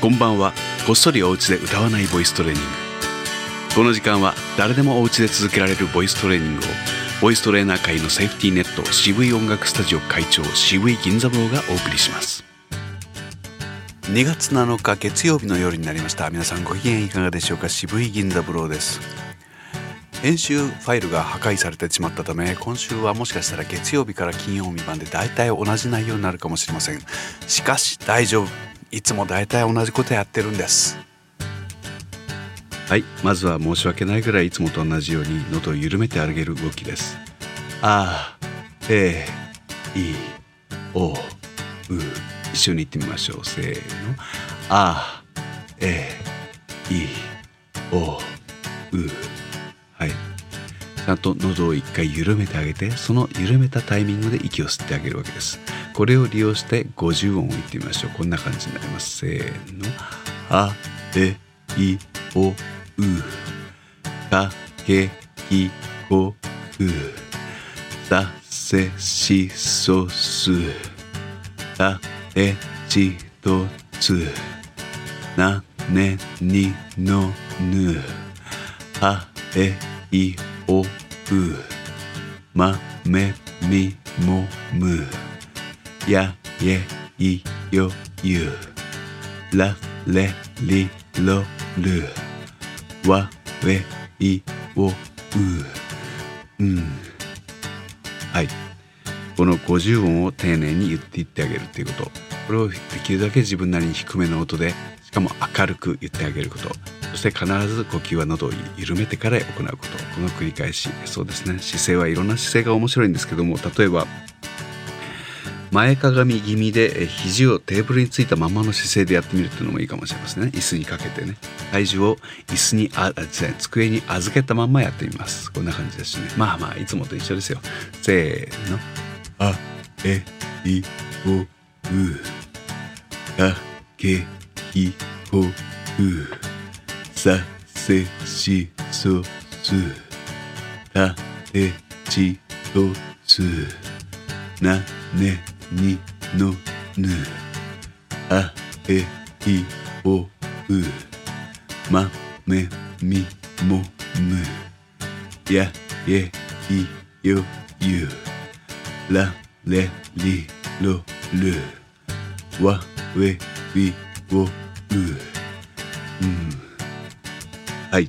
こんばんは。こっそりお家で歌わないボイストレーニング。この時間は誰でもお家で続けられるボイストレーニングをボイストレーナー界のセーフティーネット渋い音楽スタジオ会長渋い銀座坊がお送りします。2月7日月曜日の夜になりました。皆さんご機嫌いかがでしょうか？渋い銀座坊です。編集ファイルが破壊されてしまったため今週はもしかしたら月曜日から金曜日版で大体同じ内容になるかもしれません。しかし大丈夫。いつも大体同じことやってるんです。はいまずは申し訳ないぐらいいつもと同じように喉を緩めてあげる動きです。あえいおう一緒に言ってみましょう。せーの。あえいおう。ちゃんと喉を一回緩めてあげてその緩めたタイミングで息を吸ってあげるわけです。これを利用して50音を言ってみましょう。こんな感じになります。せーの。あえいおう。かけきこくさせしそす。たえちとつ。なねにのぬ。はえいおうまめみもむ。やえいよゆ。られりろる。わべいおう。うん。はい。この50音を丁寧に言っていってあげるっていうこと。これをできるだけ自分なりに低めの音でしかも明るく言ってあげること。そして必ず呼吸は喉を緩めてから行うこと。この繰り返しそうですね。姿勢はいろんな姿勢が面白いんですけども例えば前かがみ気味で肘をテーブルについたままの姿勢でやってみるっていうのもいいかもしれませんね。椅子にかけてね。体重を椅子にあ机に預けたままやってみます。こんな感じですね。まあまあいつもと一緒ですよ。せーの。あえいおう。かけいこう。させしそすたてちとつ。なねにのぬ。あえいおう。まめみもむ。やえいよゆ。られりろる。わ we we wo u うん。はい。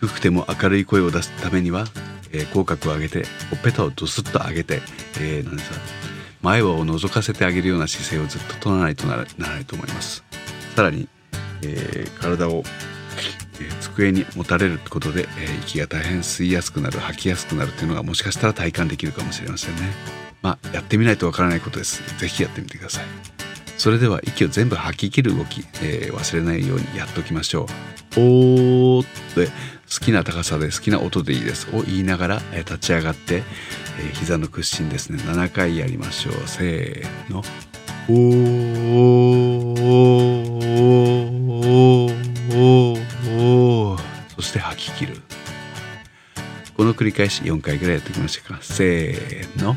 低くても明るい声を出すためには、えー、口角を上げてほっぺたをドスッと上げて、えー、なんですか前歯を覗かせてあげるような姿勢をずっと取らないとならないと思います。さらに、えー、体を、えー、机に持たれることで、えー、息が大変吸いやすくなる吐きやすくなるっていうのがもしかしたら体感できるかもしれませんね。まあやってみないとわからないことです。是非やってみてください。それでは息を全部吐き切る動き、えー、忘れないようにやっておきましょう。おーって好きな高さで好きな音でいいです。を言いながら、えー、立ち上がって、えー、膝の屈伸ですね。7回やりましょう。せーの。おー。そして吐き切る。この繰り返し4回ぐらいやっていきましょうか。せーの。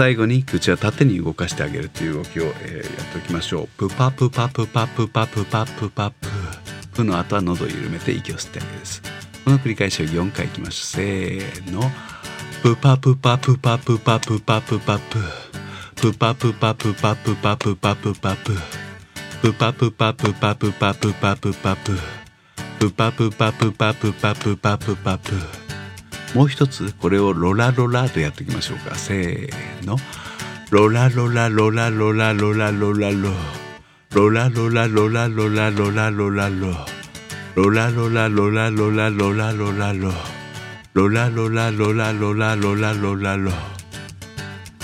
最後に口は縦に動かしてあげるという動きを、えー、やっておきましょう。プパプパプパプパプパプパプ。プの後は喉を緩めて息を吸ってあげるです。この繰り返しを4回いきましょう。せーの。プパプパプパプパプパプパプ。プパプパプパプパプパプパプ。プパプパプパプパプパプパプ。プパプパプパプパプパプパプ。もう一つこれをロラロラでやっていきましょうか。せーの。ロラロラロラロラロラロラロ。ロラロラロラロラロラロラロ。ロラロラロラロラロラロラロ。ロラロラロラロラロラロラロ。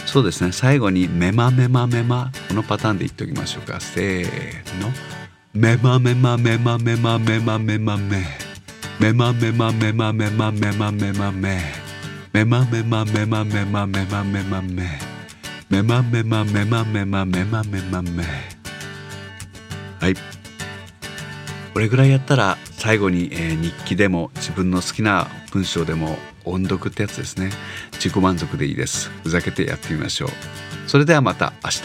そうですね。最後にメマメマメマこのパターンで言っておきましょうか。せーの。めまめまめまめまめまめまめめまめまめまめまめまめまめめまめまめまめまめまめまめめまめまめまめまめまめまめはい。これぐらいやったら最後に、えー、日記でも自分の好きな文章でも音読ってやつですね。自己満足でいいです。ふざけてやってみましょう。それではまた明日。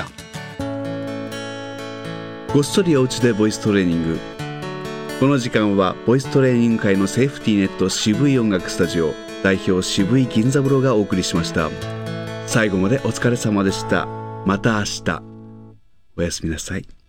ごっそりお家でボイストレーニング。この時間はボイストレーニング界のセーフティーネット渋い音楽スタジオ代表渋い銀三郎がお送りしました。最後までお疲れ様でした。また明日。おやすみなさい。